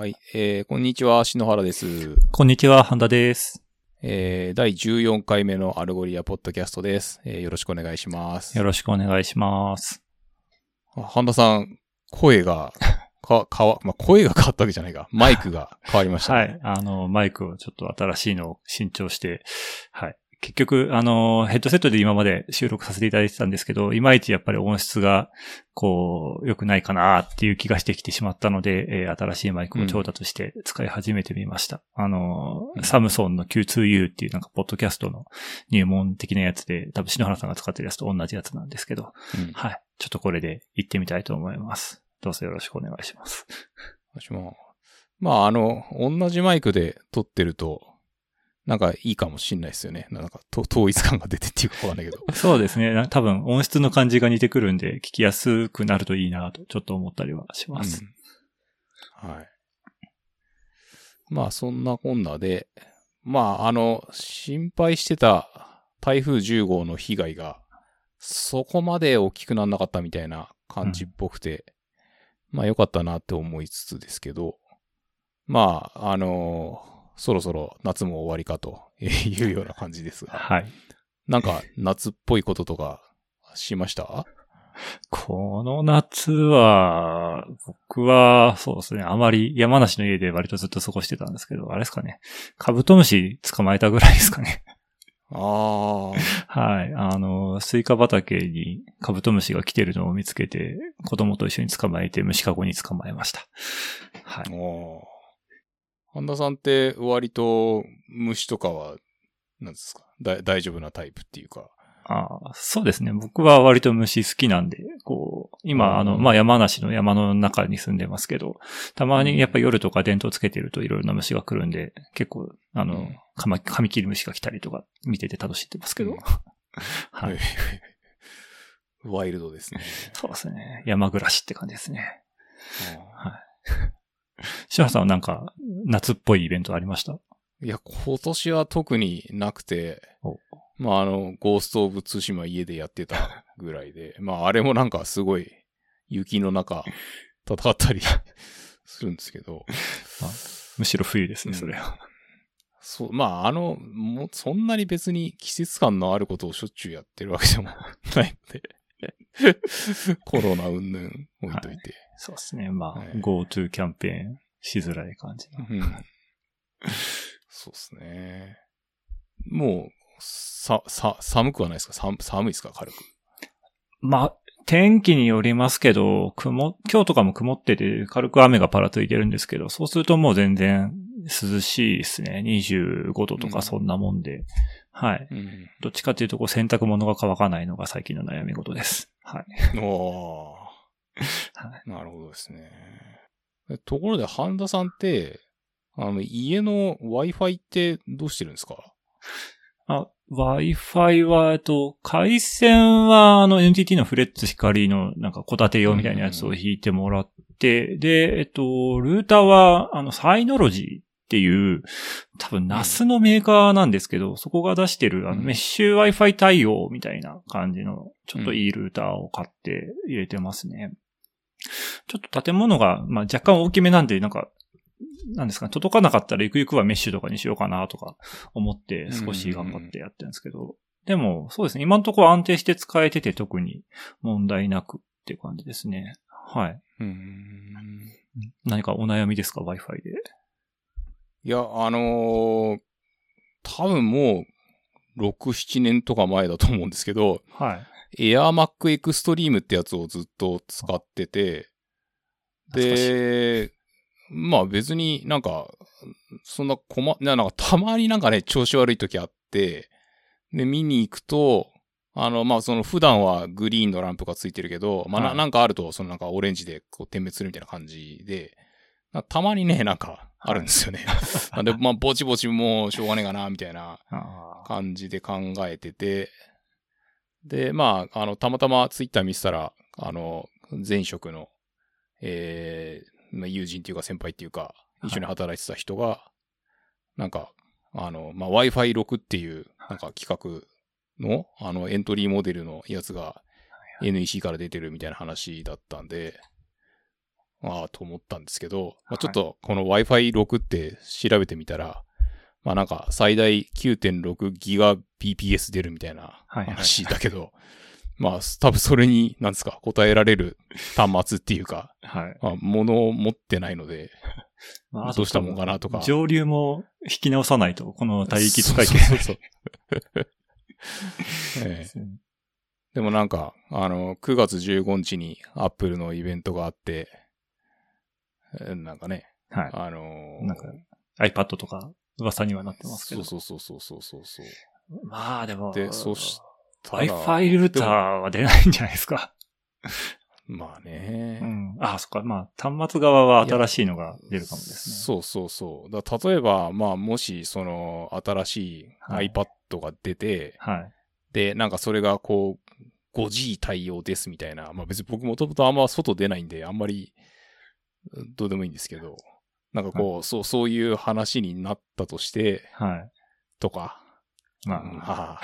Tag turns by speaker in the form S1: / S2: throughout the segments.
S1: はい。えー、こんにちは、篠原です。
S2: こんにちは、半田です。
S1: えー、第14回目の Algolia ポッドキャストです。えー、よろしくお願いします。
S2: よろしくお願いします。
S1: あ半田さん、声が、か、かわ、まあ、声が変わったわけじゃないか。マイクが変わりました、ね。
S2: はい。あの、マイクをちょっと新しいのを新調して、はい。結局、あの、ヘッドセットで今まで収録させていただいてたんですけど、いまいちやっぱり音質が、こう、良くないかなっていう気がしてきてしまったので、えー新しいマイクを調達して使い始めてみました。あの、
S1: うん
S2: サムソンの Q2U っていうなんか、ポッドキャストの入門的なやつで、多分篠原さんが使ってるやつと同じやつなんですけど、
S1: うん。
S2: はい。ちょっとこれで行ってみたいと思います。どうぞよろしくお願いします。
S1: 私も、まあ、あの、同じマイクで撮ってると、なんかいいかもしんないですよね。なんか、と統一感が出てっていうかわかんないけど。
S2: そうですね。な多分音質の感じが似てくるんで、聞きやすくなるといいなと、ちょっと思ったりはします。
S1: うんはい。まあ、そんなこんなで、まあ、あの、心配してた台風10号の被害が、そこまで大きくならなかったみたいな感じっぽくて、まあ、良かったなって思いつつですけど、まあ、あのそろそろ夏も終わりかというような感じですが、
S2: はい。
S1: なんか夏っぽいこととかしました？
S2: この夏は、僕は、そうですね、あまり山梨の家で割とずっと過ごしてたんですけど、あれですかね、カブトムシ捕まえたぐらいですかね。
S1: ああ、
S2: はい。あの、スイカ畑にカブトムシが来てるのを見つけて、子供と一緒に捕まえて虫かごに捕まえました。はい。
S1: おー半田さんって割と虫とかは、なんですか？だ大丈夫なタイプっていうか。
S2: ああそうですね。僕は割と虫好きなんで、こう、今、あの、
S1: うん
S2: まあ、山梨の山の中に住んでますけど、たまにやっぱ夜とか電灯つけてるといろいろな虫が来るんで、結構、あの
S1: うん、
S2: カマカミキリムシが来たりとか見てて楽しんでますけど、
S1: うん
S2: はい。
S1: ワイルドですね。
S2: そうですね。山暮らしって感じですね。
S1: あ
S2: はい。シハさんはなんか、夏っぽいイベントありました？
S1: ーいや、今年は特になくて
S2: お、
S1: まあ、あの、ゴースト・オブ・ツシマ家でやってたぐらいで、まあ、あれもなんかすごい雪の中戦ったり するんですけど、
S2: むしろ冬ですね、
S1: うん。
S2: それは。
S1: そう、まあ、あの、もう、そんなに別に季節感のあることをしょっちゅうやってるわけでもないので、コロナ云々置いといて。
S2: そうですね。まあ、
S1: はい
S2: GoTo キャンペーンしづらい感じの。
S1: うん。そうですね。もう、さ、さ、寒くはないですか？寒寒いですか？軽く。
S2: まあ、天気によりますけど、雲、今日とかも曇ってて、軽く雨がパラついてるんですけど、そうするともう全然涼しいですね。25度とかそんなもんで。はい。
S1: うん。
S2: どっちかっていうと、こう洗濯物が乾かないのが最近の悩み事です。はい。
S1: おー。
S2: は
S1: なるほどですね。えところで、半田さんって、あの、家の Wi-Fi ってどうしてるんですか？
S2: あ、Wi-Fi は、えっと、回線は、あの、NTT のフレッツ光の、なんか、小立て用みたいなやつを引いてもらって、で、えっと、ルーターは、あの、サイノロジーっていう、多分、ナスのメーカーなんですけど、そこが出してる、あの、
S1: うん
S2: メッシュ Wi-Fi 対応みたいな感じの、ちょっといいルーターを買って入れてますね。ちょっと建物が、まあ、若干大きめなんで、なんか、なんですかね、届かなかったらゆくゆくはメッシュとかにしようかなとか思って少し頑張ってやってるんですけど、でもそうですね、今のところ安定して使えてて特に問題なくっていう感じですね。はい。
S1: うーん。
S2: 何かお悩みですか ?Wi-Fi で。
S1: いや、あのー多分もう、6、7年とか前だと思うんですけど、
S2: はい。
S1: AirMac Extreme ってやつをずっと使ってて、で、まあ別になんか、そんな困、ななんかたまになんかね、調子悪い時あって、で、見に行くと、あの、まあその普段はグリーンのランプがついてるけど、まあな,、
S2: はい
S1: なんかあると、そのなんかオレンジでこう点滅するみたいな感じで、なたまにね、なんかあるんですよね。なんで、まあぼちぼちもうしょうがねえかな、みたいな感じで考えてて、で、まあ、あの、たまたまツイッター見せたら、あの、前職の、えー、まあ友人っていうか先輩っていうか、
S2: い。
S1: 一緒に働いてた人が、なんか、あの、まあ、Wi-Fi6 っていう、なんか企画の、あの、エントリーモデルのやつが NEC から出てるみたいな話だったんで、ああ、と思ったんですけど、まあ、ちょっとこの Wi-Fi6 って調べてみたら、まあなんか最大9.6ギガ BPS 出るみたいな
S2: はいはい
S1: 話だけど、まあ多分それに、なんですか、答えられる端末っていうか、
S2: はい。
S1: まあ物を持ってないので、
S2: まあ
S1: どうしたもんかなとか。
S2: 上流も引き直さないと、この帯域使い切れ
S1: そうそうそう。ええ。でもなんか、あの、9月15日に Apple のイベントがあって、えなんかね、
S2: はい。
S1: あのー
S2: なんか iPad とか噂にはなってますけど。
S1: そうそうそうそうそうそう。
S2: まあでも、
S1: で、そしたら
S2: Wi-Fi ルーターは出ないんじゃないですか。
S1: まあね、
S2: うん。ああ、そっか。まあ、端末側は新しいのが出るかもですね。
S1: そうそうそう。だ例えば、まあ、もし、その、新しい iPad が出て、
S2: はい。
S1: で、なんかそれがこう、5G 対応ですみたいな。まあ別に僕もともとあんま外出ないんで、あんまり、どうでもいいんですけど、なんかこう、そう、そういう話になったとして、
S2: はい。
S1: とか、
S2: まあ、
S1: まあ、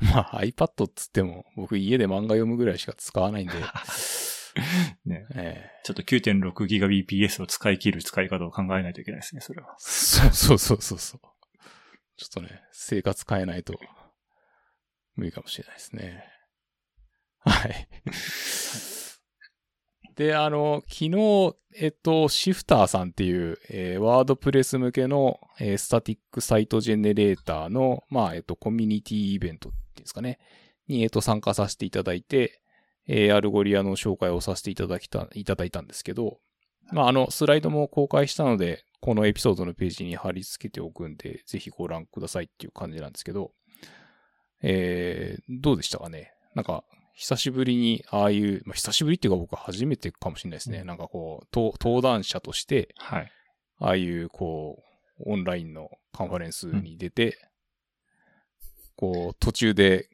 S1: まあ iPad っつっても、僕家で漫画読むぐらいしか使わないんで、
S2: ね。
S1: ええ
S2: ちょっと 9.6GBps を使い切る使い方を考えないといけないですね、それは。
S1: そうそうそうそうそう。ちょっとね、生活変えないと無理かもしれないですね。はい。で、あの、昨日、えっと、 Shifter さんっていう、えー WordPress 向けの、えー static site generator の、まあ、えっと、コミュニティイベントっていうんですかね、に、えっと、参加させていただいて、えー Algolia の紹介をさせていただきた、いただいたんですけど、まあ、あの、スライドも公開したので、このエピソードのページに貼り付けておくんで、ぜひご覧くださいっていう感じなんですけど、えー、どうでしたかね？なんか、久しぶりに、ああいう、まあ、久しぶりっていうか僕は初めてかもしれないですね。
S2: うん
S1: なんかこう、登登壇者として、
S2: はい。
S1: ああいう、こう、オンラインのカンファレンスに出て、こう、途中で、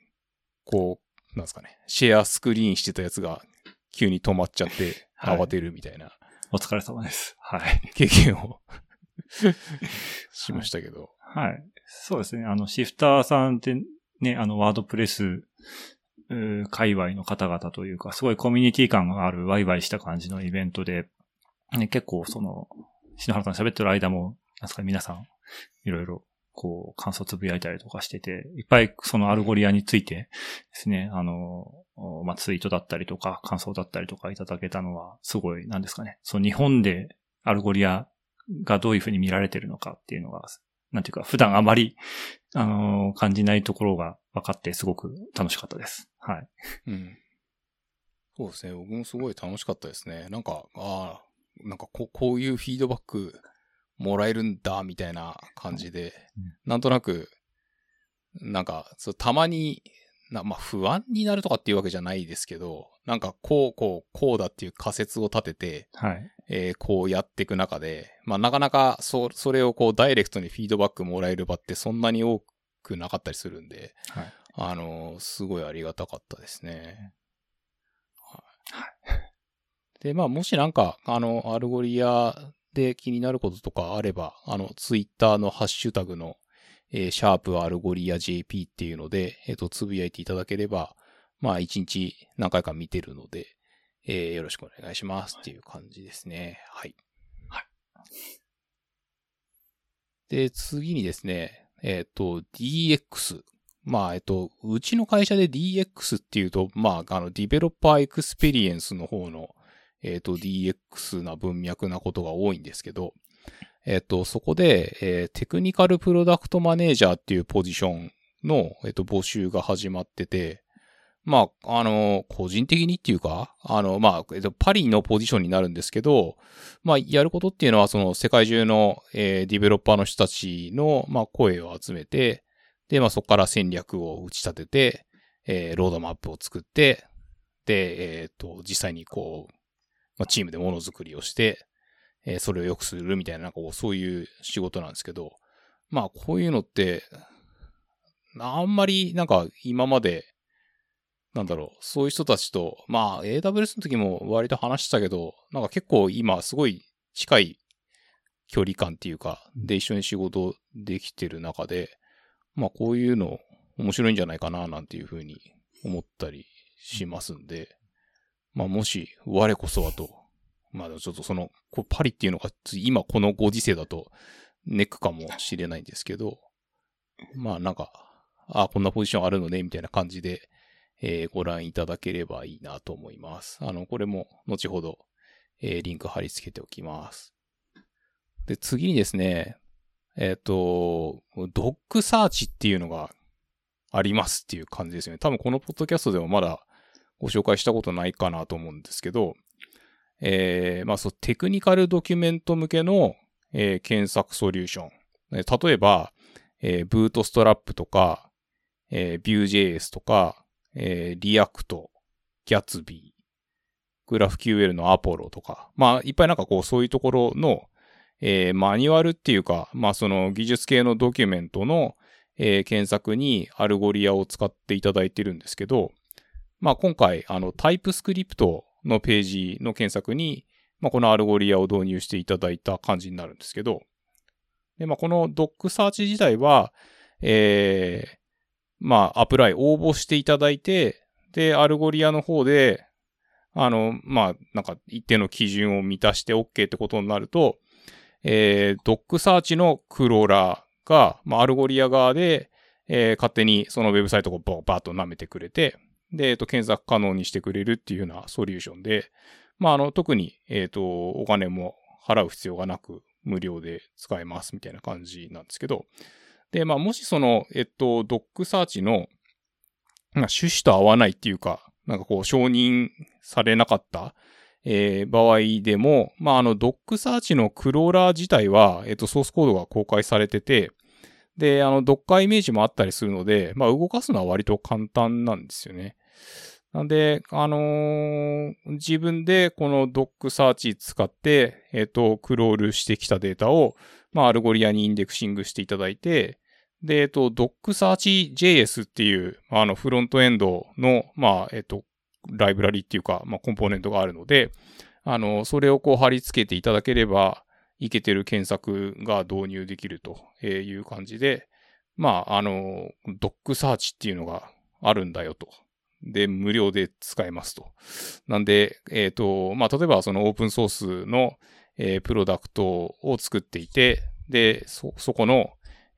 S1: こう、なんですかね、シェアスクリーンしてたやつが急に止まっちゃって、
S2: はい
S1: 慌てるみたいな
S2: お疲れ様です。はい。
S1: 経験を しましたけど。
S2: はい。そうですね。あの、 Shifter さんってね、あの、 WordPress、界隈の方々というか、すごいコミュニティ感があるワイワイした感じのイベントで、ね、結構その、篠原さん喋ってる間も、なんすか、皆さん、いろいろ、こう、感想つぶやいたりとかしてて、いっぱいその Algolia についてですね、あの、まあ、ツイートだったりとか、感想だったりとかいただけたのは、すごい、なんですかね、その日本でAlgolia がどういうふうに見られてるのかっていうのが、なんていうか、普段あまり、あの感じないところが分かって、すごく楽しかったです。はい。
S1: うん。そうですね。僕もすごい楽しかったですね。なんか、ああ、なんかここういうフィードバックもらえるんだ、みたいな感じで、
S2: うん
S1: なんとなく、なんか、そうたまに、なまあ、不安になるとかっていうわけじゃないですけど、なんか、こう、こう、こうだっていう仮説を立てて、
S2: はい。
S1: えーこうやっていく中で、まあ、なかなか、そ、それをこう、ダイレクトにフィードバックもらえる場ってそんなに多くなかったりするんで、
S2: はい。
S1: あのーすごいありがたかったですね。で、まあ、もしなんか、あの、 Algolia で気になることとかあれば、あの、ツイッターのハッシュタグの、えーシャープアルゴリア JP っていうので、えっ、と、つぶやいていただければ、まあ、一日何回か見てるので、えーよろしくお願いしますっていう感じですね。はい。
S2: はい。
S1: で、次にですね、えっ、と、DX。まあ、えっと、うちの会社で DX っていうと、まあ、あの、 developer experience の方の、えっと、DX な文脈なことが多いんですけど、えっと、そこで、えー technical product manager っていうポジションの、えっと、募集が始まってて、まあ、あの、個人的にっていうか、あの、まあ、えっと、パリのポジションになるんですけど、まあ、やることっていうのは、その、世界中の、えーディベロッパーの人たちの、まあ、声を集めて、で、まあ、そこから戦略を打ち立てて、えーロードマップを作って、で、えっ、と、実際にこう、まあ、チームでものづくりをして、えーそれを良くするみたいな、なんかこう、そういう仕事なんですけど、まあ、こういうのって、あんまり、なんか、今まで、なんだろう、そういう人たちと、まあ、AWS の時も割と話したけど、なんか結構今、すごい近い距離感っていうか、で、一緒に仕事できてる中で、まあ、こういうの面白いんじゃないかな、なんていうふうに思ったりしますんで、まあ、もし、我こそはと、まあちょっとその、こパリっていうのが今このご時世だとネックかもしれないんですけど、まあなんか、あ、こんなポジションあるのね、みたいな感じで、えー、ご覧いただければいいなと思います。あの、これも後ほど、えー、リンク貼り付けておきます。で、次にですね、えっ、ー、と、 DocSearch っていうのがありますっていう感じですよね。多分このポッドキャストでもまだご紹介したことないかなと思うんですけど、えー、まあそう、 technical document 向けの、えー、検索ソリューション。例えば、えー、ブートストラップとか、えー、Vue.js とか、えー、リアクト、ギャツビー、グラフ QL のアポロとか、まあ、いっぱいなんかこう、そういうところの、えー、マニュアルっていうか、まあ、その技術系のドキュメントの、えー、検索に Algolia を使っていただいてるんですけど、まあ、今回、あの、 TypeScript のページの検索に、まあ、この Algolia を導入していただいた感じになるんですけど、で、まあ、この DocSearch 自体は、えー、まあ、 apply 応募していただいて、で、 Algolia の方で、あの、まあ、なんか一定の基準を満たして OK ってことになると、えー、 DocSearch のクローラーが、まあ、 Algolia 側で、えー、勝手にそのウェブサイトをバーッと舐めてくれて、で、えっ、ー、と、検索可能にしてくれるっていうようなソリューションで、まあ、あの、特に、えっ、ー、と、お金も払う必要がなく、無料で使えますみたいな感じなんですけど、で、まあ、もしその、えっと、 DocSearch の、まあ、趣旨と合わないっていうか、なんかこう、承認されなかった、えー、場合でも、まあ、あの、 DocSearch のクローラー自体は、えっと、ソースコードが公開されてて、で、あの、 Docker image もあったりするので、まあ、動かすのは割と簡単なんですよね。なんで、あのー、自分でこの DocSearch 使って、えっ、と、クロールしてきたデータを、まあ、 Algolia に indexing していただいて、で、えっと、 DocSearch JS っていう、あの、フロントエンドの、まあ、えっと、ライブラリっていうか、まあ、コンポーネントがあるので、あの、それをこう貼り付けていただければ、いけてる検索が導入できるという感じで、まあ、あの、 DocSearch っていうのがあるんだよと。で、無料で使えますと。なんで、えっ、ー、と、まあ、例えばそのオープンソースの、えー、プロダクトを作っていて、で、そ、そこの、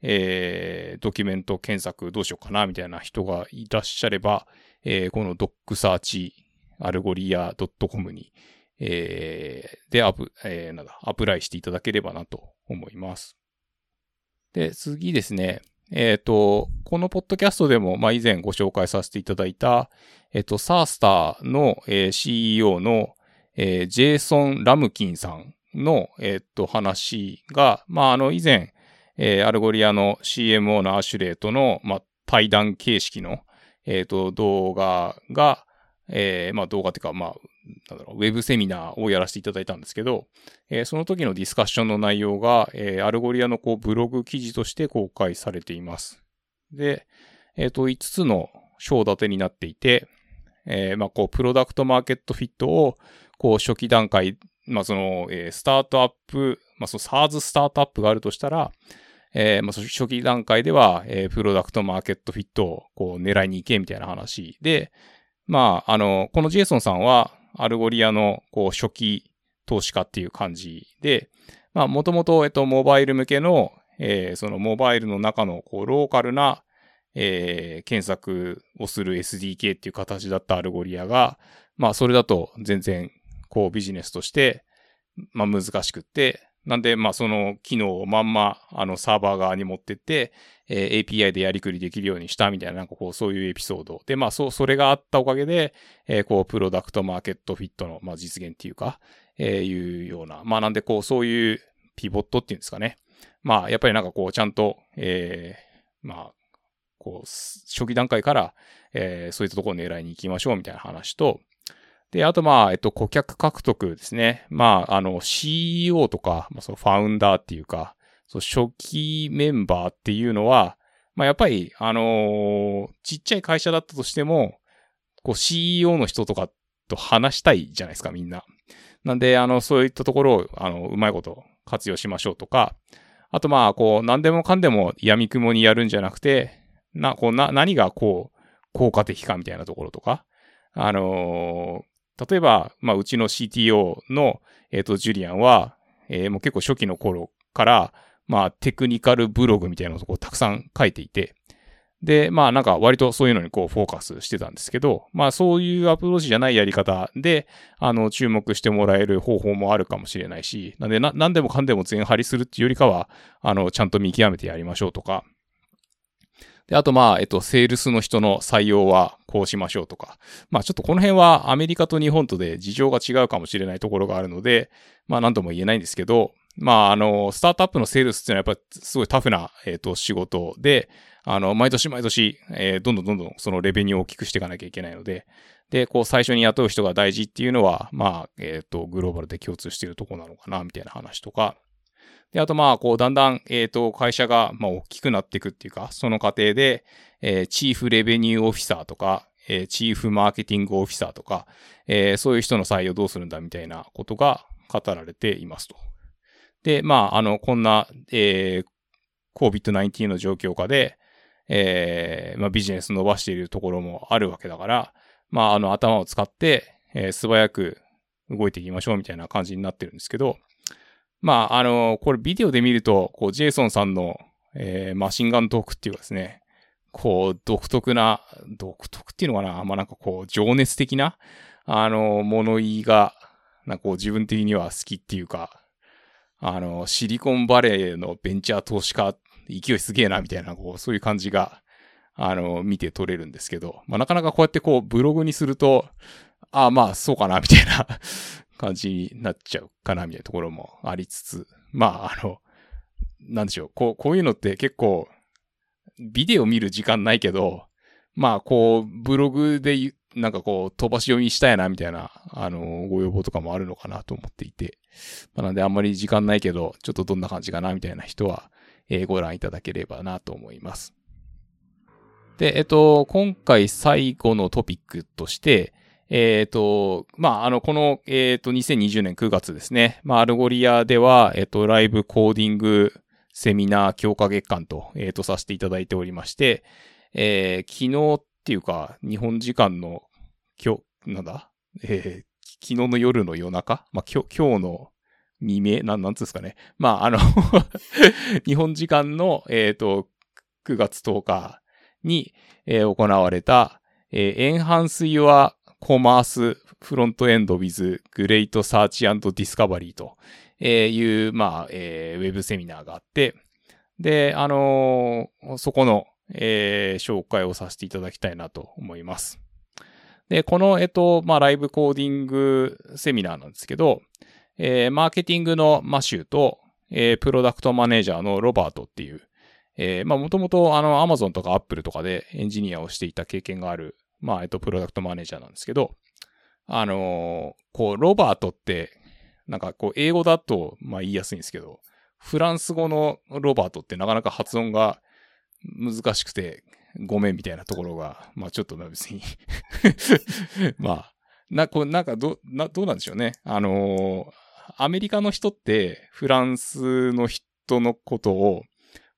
S1: えー、ドキュメント検索どうしようかなみたいな人がいらっしゃれば、えー、このドックサーチアルゴリア .com に、えー、でアプ、えー、なんだ、 apply していただければなと思います。で、次ですね。えっ、ー、と、このポッドキャストでも、まあ、以前ご紹介させていただいた、えっ、ー、と、 SaaStr の、えー、CEO の、えー、ジェイソン・ラムキンさんの、えっ、と、話が、まあ、あの、以前、えー、 Algolia の CMO の Ashley との、まあ、対談形式の、えっ、ー、と、動画が、えー、まあ動画っていうか、まあ、なんだろう、ウェブセミナーをやらせていただいたんですけど、えー、その時のディスカッションの内容が、えー、 Algolia のこうブログ記事として公開されています。で、えっ、ー、と、5つの章立てになっていて、えー、まあ、こう、 product market fit を、こう、初期段階、まあ、その、えー、スタートアップ、まあ、その SARS スタートアップがあるとしたら、えー、まあ、初期段階では、えー、 product market fit をこう狙いに行けみたいな話。で、まあ、あの、このジェイソンさんは、 Algolia のこう初期投資家っていう感じで、まあ、もともと、えっと、モバイル向けの、えー、そのモバイルの中のこうローカルな、えー、検索をする SDK っていう形だった Algolia が、まあ、それだと全然、こうビジネスとして、まあ、難しくって、なんで、まあ、その機能をまんま、あの、サーバー側に持ってって、えー、API でやりくりできるようにしたみたいな、なんかこう、そういうエピソード。で、まあ、そう、それがあったおかげで、えー、こう、 product market fit の、まあ、実現っていうか、えー、いうような。まあ、なんで、こう、そういうピボットっていうんですかね。まあ、やっぱりなんかこう、ちゃんと、えー、まあ、こう、初期段階から、えー、そういったところを狙いに行きましょうみたいな話と、で、あとまあ、えっと、顧客獲得ですね。まあ、あの、CEO とか、まあ、そのファウンダーっていうか、そう初期メンバーっていうのは、まあ、やっぱり、あのー、ちっちゃい会社だったとしても、こう CEO の人とかと話したいじゃないですか、みんな。なんで、あの、そういったところを、あの、うまいこと活用しましょうとか、あとまあ、こう、何でもかんでも闇雲にやるんじゃなくて、な、こう、な、何がこう、効果的かみたいなところとか、あのー、例えば、まあ、うちの CTO の、えっ、と、ジュリアンは、えーもう結構初期の頃から、まあ、テクニカルブログみたいなのをこうたくさん書いていて、で、まあなんか割とそういうのにこうフォーカスしてたんですけど、まあそういうアプローチじゃないやり方で、あの、注目してもらえる方法もあるかもしれないし、なんでな、なんでもかんでも全張りするっていうよりかは、あの、ちゃんと見極めてやりましょうとか、で、あとまあ、えっと、セールスの人の採用はこうしましょうとか。まあちょっとこの辺はアメリカと日本とで事情が違うかもしれないところがあるので、まあなんとも言えないんですけど、まああの、スタートアップのセールスっていうのはやっぱすごいタフな、えっと、仕事で、あの、毎年毎年、えーどんどんどんどんそのレベニューを大きくしていかなきゃいけないので、で、こう最初に雇う人が大事っていうのは、まあ、えっ、と、グローバルで共通しているところなのかな、みたいな話とか、で、あとまあ、こう、だんだん、えっ、と、会社が、まあ、大きくなっていくっていうか、その過程で、えーチーフレベニューオフィサーとか、えーチーフマーケティングオフィサーとか、えーそういう人の採用どうするんだみたいなことが語られていますと。で、まあ、あの、こんな、えー COVID-19 の状況下で、えーまあ、ビジネス伸ばしているところもあるわけだから、まあ、あの、頭を使って、えー素早く動いていきましょうみたいな感じになってるんですけど、まあ、あの、これビデオで見ると、こう、ジェイソンさんの、えーマシンガントークっていうかですね、こう、独特な、独特っていうのかなまあ、なんかこう、情熱的な、あの、物言いが、なんかこう、自分的には好きっていうか、あの、シリコンバレーのベンチャー投資家、勢いすげえな、みたいな、こう、そういう感じが、あの、見て取れるんですけど、まあ、なかなかこうやってこう、ブログにすると、ああ、まあ、そうかな、みたいな感じになっちゃうかな、みたいなところもありつつ、まあ、あの、なんでしょう、こう、こういうのって結構、ビデオ見る時間ないけど、まあ、こう、ブログで、なんかこう、飛ばし読みしたいな、みたいな、あの、ご要望とかもあるのかなと思っていて。まあ、なんであんまり時間ないけど、ちょっとどんな感じかな、みたいな人は、えーご覧いただければなと思います。で、えっと、今回最後のトピックとして、えっ、と、まあ、あの、この、えっ、と、2020年9月ですね。まあ、 Algolia では、えっ、と、 live codingセミナー強化月間と、えっ、と、させていただいておりまして、えー昨日っていうか、日本時間の、今日、なんだ？えー昨日の夜の夜中？まあ、今日、今日の未明？なん、なんつうんですかね？まあ、あの、日本時間の、えっ、と、9月10日に、えー行われた、えー、Enhance Your Commerce Front End with Great Search and Discovery という、まあ、えーウェブセミナーがあって、で、あのーそこの、えー紹介をさせていただきたいなと思います。で、この、えっと、まあ、ライブコーディングセミナーなんですけど、えーマーケティングのマシューと、えープロダクトマネージャーのロバートっていう、えーまあ、もともと、あの、アマゾンとかアップルとかでエンジニアをしていた経験がある、まあ、えっと、プロダクトマネージャーなんですけど、あのーこう、ロバートって、なんかこう、英語だと、まあ言いやすいんですけど、フランス語のロバートってなかなか発音が難しくて、ごめんみたいなところが、まあちょっとまあ別に、まあ、な、こう、なんかど、な、どうなんでしょうね。あのーアメリカの人って、フランスの人のことを、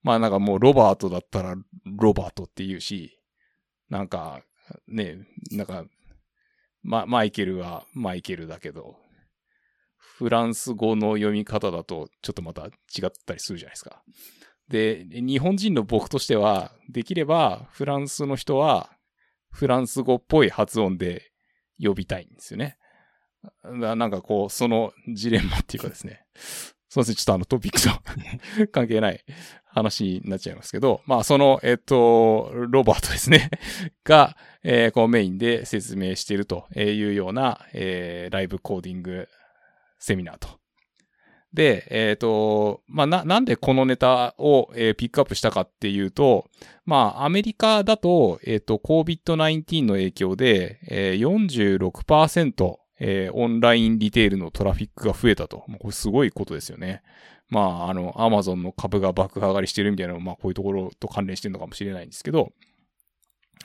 S1: まあなんかもうロバートだったらロバートって言うし、なんか、ね、なんか、ま、マイケルはマイケルだけど、フランス語の読み方だとちょっとまた違ったりするじゃないですか。で、日本人の僕としては、できればフランスの人はフランス語っぽい発音で呼びたいんですよね。なんかこう、そのジレンマっていうかですね。そうですね、ちょっとあのトピックと 関係ない話になっちゃいますけど、まあその、えっと、ロバートですね、が、えーこうメインで説明しているというような、えーライブコーディングセミナーと。で、えっ、と、まあ、な、なんでこのネタを、えーピックアップしたかっていうと、まあ、アメリカだと、えっ、と、COVID-19 の影響で、えー46%、えーオンラインリテールのトラフィックが増えたと。これすごいことですよね。まあ、あの、アマゾンの株が爆上がりしてるみたいなの、まあ、こういうところと関連してるのかもしれないんですけど、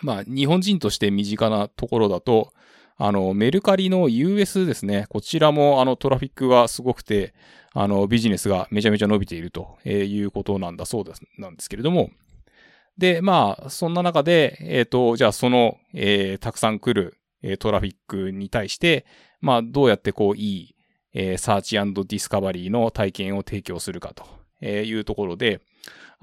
S1: まあ、日本人として身近なところだと、あの、メルカリの US ですね。こちらも、あの、トラフィックがすごくて、あの、ビジネスがめちゃめちゃ伸びているということなんだそうです、なんですけれども。で、まあ、そんな中で、えっ、と、じゃあその、えーたくさん来る、えートラフィックに対して、まあ、どうやってこう、いい、えー、 search discovery の体験を提供するかというところで、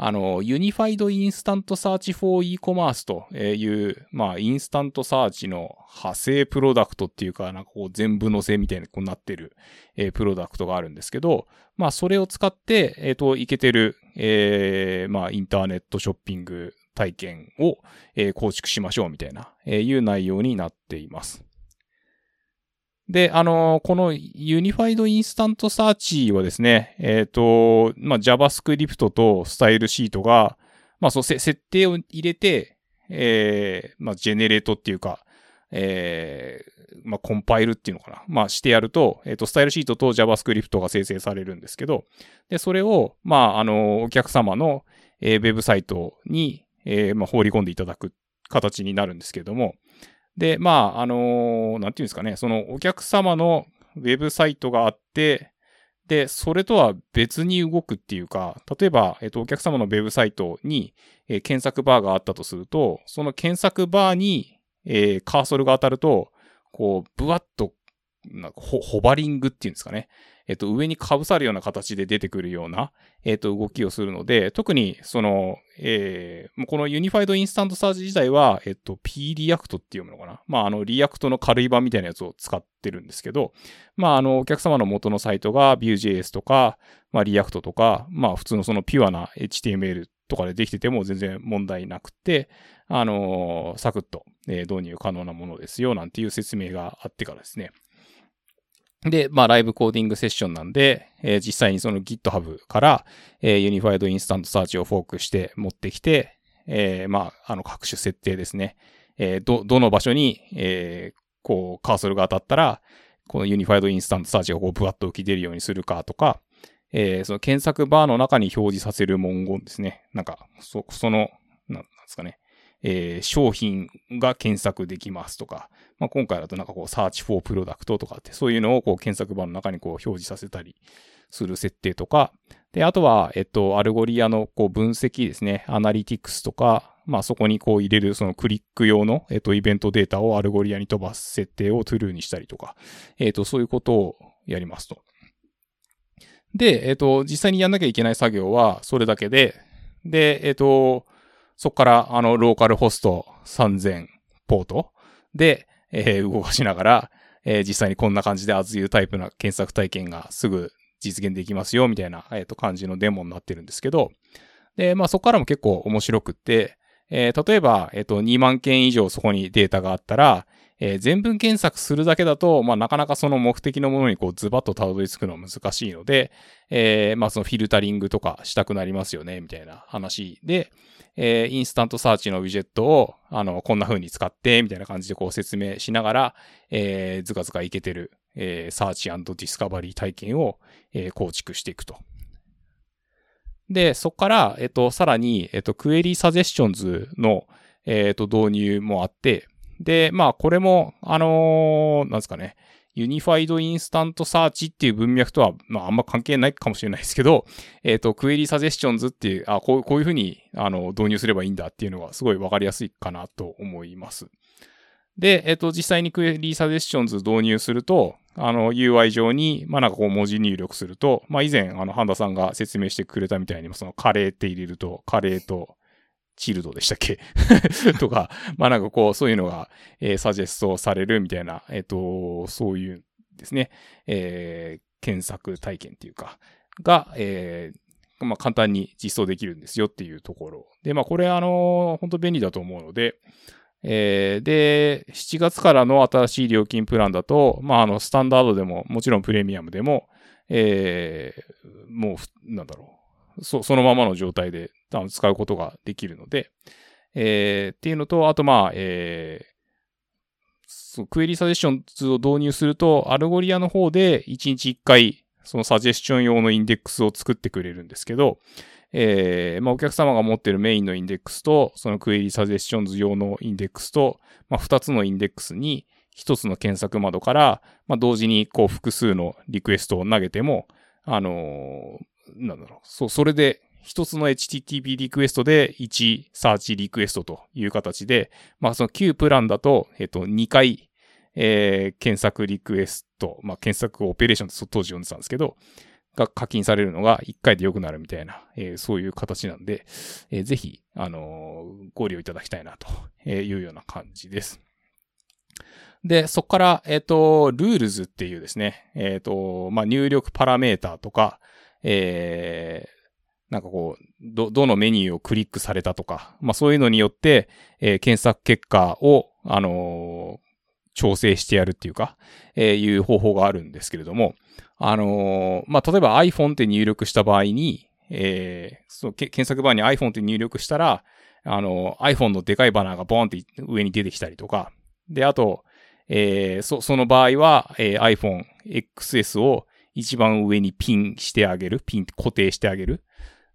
S1: あの、 Unified InstantSearch for e-commerce という、まあ、 InstantSearch の派生プロダクトっていうか、なんかこう全部載せみたいになってる、えー、プロダクトがあるんですけど、まあ、それを使って、えっ、ー、と、いけてる、えー、まあ、インターネットショッピング体験を、えー、構築しましょうみたいな、えー、いう内容になっています。で、あの、この Unified InstantSearch はですね、えっ、ー、と、まあ、JavaScript とスタイルシートが、まあ、そう、設定を入れて、えー、まあ、 generate っていうか、えー、まあ、コンパイルっていうのかな。まあ、してやると、えっ、ー、と、スタイルシートと JavaScript が生成されるんですけど、で、それを、まあ、あの、お客様の、えー、ウェブサイトに、えー、まあ、放り込んでいただく形になるんですけども、で、まあ、あのー、なんていうんですかね、そのお客様のウェブサイトがあって、で、それとは別に動くっていうか、例えば、えっと、お客様のウェブサイトに、えー、検索バーがあったとすると、その検索バーに、えー、カーソルが当たると、こう、ブワッと、なんかホ、ホバリングっていうんですかね。えっと、上に被さるような形で出てくるような、えっと、動きをするので、特に、その、えー、この Unified InstantSearch 自体は、えっと、P リアクトっていうものかな。まあ、あの、 React の軽い版みたいなやつを使ってるんですけど、まあ、あの、お客様の元のサイトが Vue.js とか、まあ、 React とか、まあ、普通のそのピュアな HTML とかでできてても全然問題なくて、あのサクッと、え導入可能なものですよ、なんていう説明があってからですね。で、まあ、ライブコーディングセッションなんで、えー、実際にその GitHub から、えー、 Unified InstantSearch をフォークして持ってきて、えー、まあ、あの、各種設定ですね。えー、ど、どの場所に、えー、こう、カーソルが当たったら、この Unified InstantSearch がこう、ブワッと浮き出るようにするかとか、えー、その検索バーの中に表示させる文言ですね。なんか、そ、その、なんですかね。えー、商品が検索できますとか、まあ、今回だとなんかこう、 search for product とかって、そういうのをこう、検索バーの中にこう、表示させたりする設定とか、で、あとは、えっと、 Algolia のこう、分析ですね、アナリティクスとか、まあ、そこにこう入れるそのクリック用の、えっと、イベントデータを Algolia に飛ばす設定を true にしたりとか、えっと、そういうことをやりますと。で、えっと、実際にやんなきゃいけない作業はそれだけで、で、えっと、そこから、あの、ローカルホスト3000ポートで、えー、動かしながら、えー、実際にこんな感じで熱いタイプな検索体験がすぐ実現できますよ、みたいな、えっ、ー、と、感じのデモになってるんですけど、で、まあそこからも結構面白くって、えー、例えば、えっ、と、2万件以上そこにデータがあったら、えー、全文検索するだけだと、まあ、なかなかその目的のものにこうズバッとたどり着くのは難しいので、えー、まあ、そのフィルタリングとかしたくなりますよね、みたいな話で、えー、 InstantSearch のウィジェットを、あの、こんな風に使って、みたいな感じでこう説明しながら、えー、ずかずかいけてる、えー、 search discovery 体験を、えー、構築していくと。で、そこから、えっと、さらに、えっと、 Query Suggestions の、えっと、導入もあって、で、まあ、これも、あのー、なんですかね、 Unified InstantSearch っていう文脈とは、まあ、あんま関係ないかもしれないですけど、えっ、ー、と、 Query Suggestions っていう、あ、こうこういうふうに、あの、導入すればいいんだっていうのがすごいわかりやすいかなと思います。で、えっ、ー、と、実際に Query Suggestions 導入すると、あの、UI 上に、まあ、なんかこう文字入力すると、まあ、以前、あの、ハンダさんが説明してくれたみたいに、そのカレーって入れると、カレーと、チルドでしたっけ？とか、まあなんかこう、そういうのが、えー、サジェストされるみたいな、えっ、ー、と、そういうですね、えー、検索体験っていうか、が、えー、まあ、簡単に実装できるんですよっていうところ。で、まあ、これ、あの、本当便利だと思うので、えー、で、7月からの新しい料金プランだと、まあ、あの、スタンダードでも、もちろんプレミアムでも、えー、もう、なんだろう。そ、そのままの状態で使うことができるので、えー、っていうのと、あと、まあ、えそう、 Query Suggestions を導入すると、 Algolia の方で1日1回、そのサジェスション用のインデックスを作ってくれるんですけど、えー、まあ、お客様が持ってるメインのインデックスと、その Query Suggestions 用のインデックスと、まあ、2つのインデックスに、1つの検索窓から、まあ、同時にこう複数のリクエストを投げても、あのー、なんだろう、そう、それで一つの HTTP リクエストで1サーチリクエストという形で、まあその旧プランだと、えっと、2回、えー、検索リクエスト、まあ、検索オペレーションって当時呼んでたんですけど、が課金されるのが1回で良くなるみたいな、えー、そういう形なんで、えー、ぜひ、あのー、ご利用いただきたいなというような感じです。で、そこから、えっ、と、 Rules っていうですね、えっ、と、まあ、入力パラメータとか、えー、なんかこう、ど、どのメニューをクリックされたとか、まあそういうのによって、えー検索結果を、あのー調整してやるっていうか、えーいう方法があるんですけれども、あのーまあ例えば iPhone って入力した場合に、えーその検索バーに iPhone って入力したら、あのー iPhone のでかいバナーがボーンって上に出てきたりとか、で、あと、えーそ、その場合は、えー iPhone XS を一番上にピンしてあげる、ピン固定してあげる。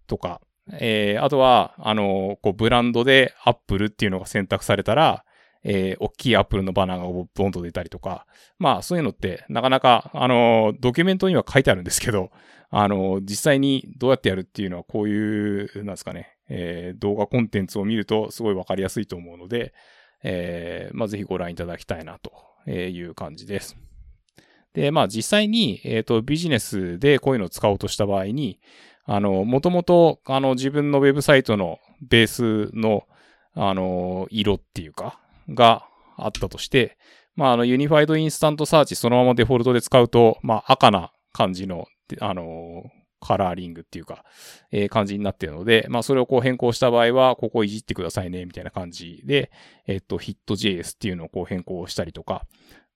S1: とか、えーあとは、あの、こう、ブランドで Apple っていうのが選択されたら、えー大きい Apple のバナーがボンと出たりとか、まあ、そういうのって、なかなか、あの、ドキュメントには書いてあるんですけど、あの、実際にどうやってやるっていうのは、こういう、なんですかね、えー動画コンテンツを見ると、すごいわかりやすいと思うので、えーまあ、ぜひご覧いただきたいな、という感じです。で、まあ実際に、えっ、と、ビジネスでこういうのを使おうとした場合に、あの、もともと、あの、自分のウェブサイトのベースの、あの、色っていうか、があったとして、まあ、あの、 Unified InstantSearch そのままデフォルトで使うと、まあ、赤な感じの、あの、カラーリングっていうか、えー感じになっているので、まあ、それをこう変更した場合は、ここいじってくださいね、みたいな感じで、えっと、hit.js っていうのをこう変更したりとか、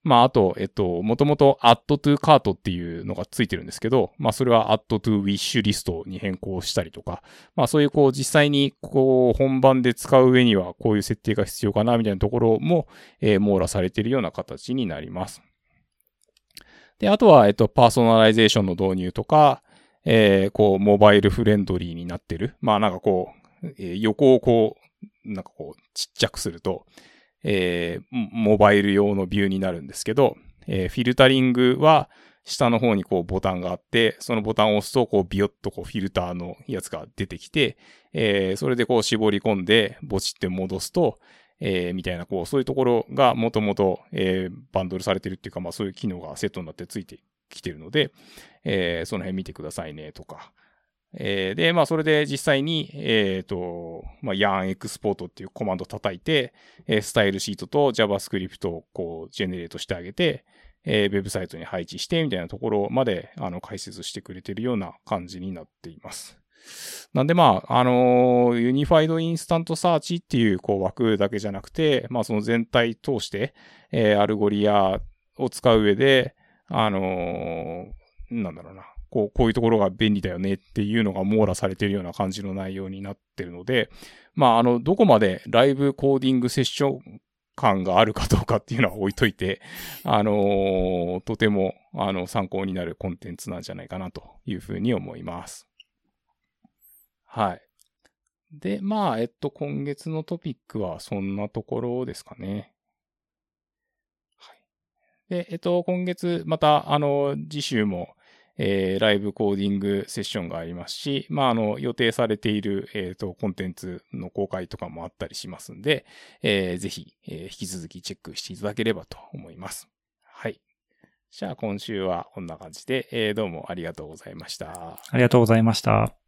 S1: まあ、あと、えっと、もともと add to cart っていうのがついてるんですけど、まあ、それは add to wish リストに変更したりとか、まあ、そういうこう、実際にこう、本番で使う上にはこういう設定が必要かな、みたいなところも、えー網羅されているような形になります。で、あとは、えっと、パーソナライゼーションの導入とか、えーこう、モバイルフレンドリーになってる。まあ、なんかこう、えー横をこう、なんかこう、ちっちゃくすると、えーモバイル用のビューになるんですけど、えーフィルタリングは下の方にこうボタンがあって、そのボタンを押すとこうビヨッとこうフィルターのやつが出てきて、えーそれでこう絞り込んで、ぼちって戻すと、えーみたいなこう、そういうところがもともと、えバンドルされてるっていうか、まあそういう機能がセットになってついてきてるので、えーその辺見てくださいねとか、えーで、まあ、それで実際に、えっ、と、まあ、yarn エクスポートっていうコマンド叩いて、えースタイルシートと JavaScript をこう、ジェネレートしてあげて、えーウェブサイトに配置して、みたいなところまで、あの、解説してくれてるような感じになっています。なんでまあ、あの Unified InstantSearch っていうこう枠だけじゃなくて、まあその全体通して、えー Algolia を使う上で、あのなんだろうな、こう、こういうところが便利だよねっていうのが網羅されているような感じの内容になってるので、まああの、どこまでライブコーディングセッション感があるかどうかっていうのは置いといて、あのーとても、あの、参考になるコンテンツなんじゃないかなというふうに思います。はい。で、まあ、えっと、今月のトピックはそんなところですかね。はい。で、えっと、今月、また、あの、次週も、えーライブコーディングセッションがありますし、まあ、あの、予定されている、えっ、と、コンテンツの公開とかもあったりしますんで、えーぜひ、えー引き続きチェックしていただければと思います。はい。じゃあ、今週はこんな感じで、えーどうもありがとうございました。
S2: ありがとうございました。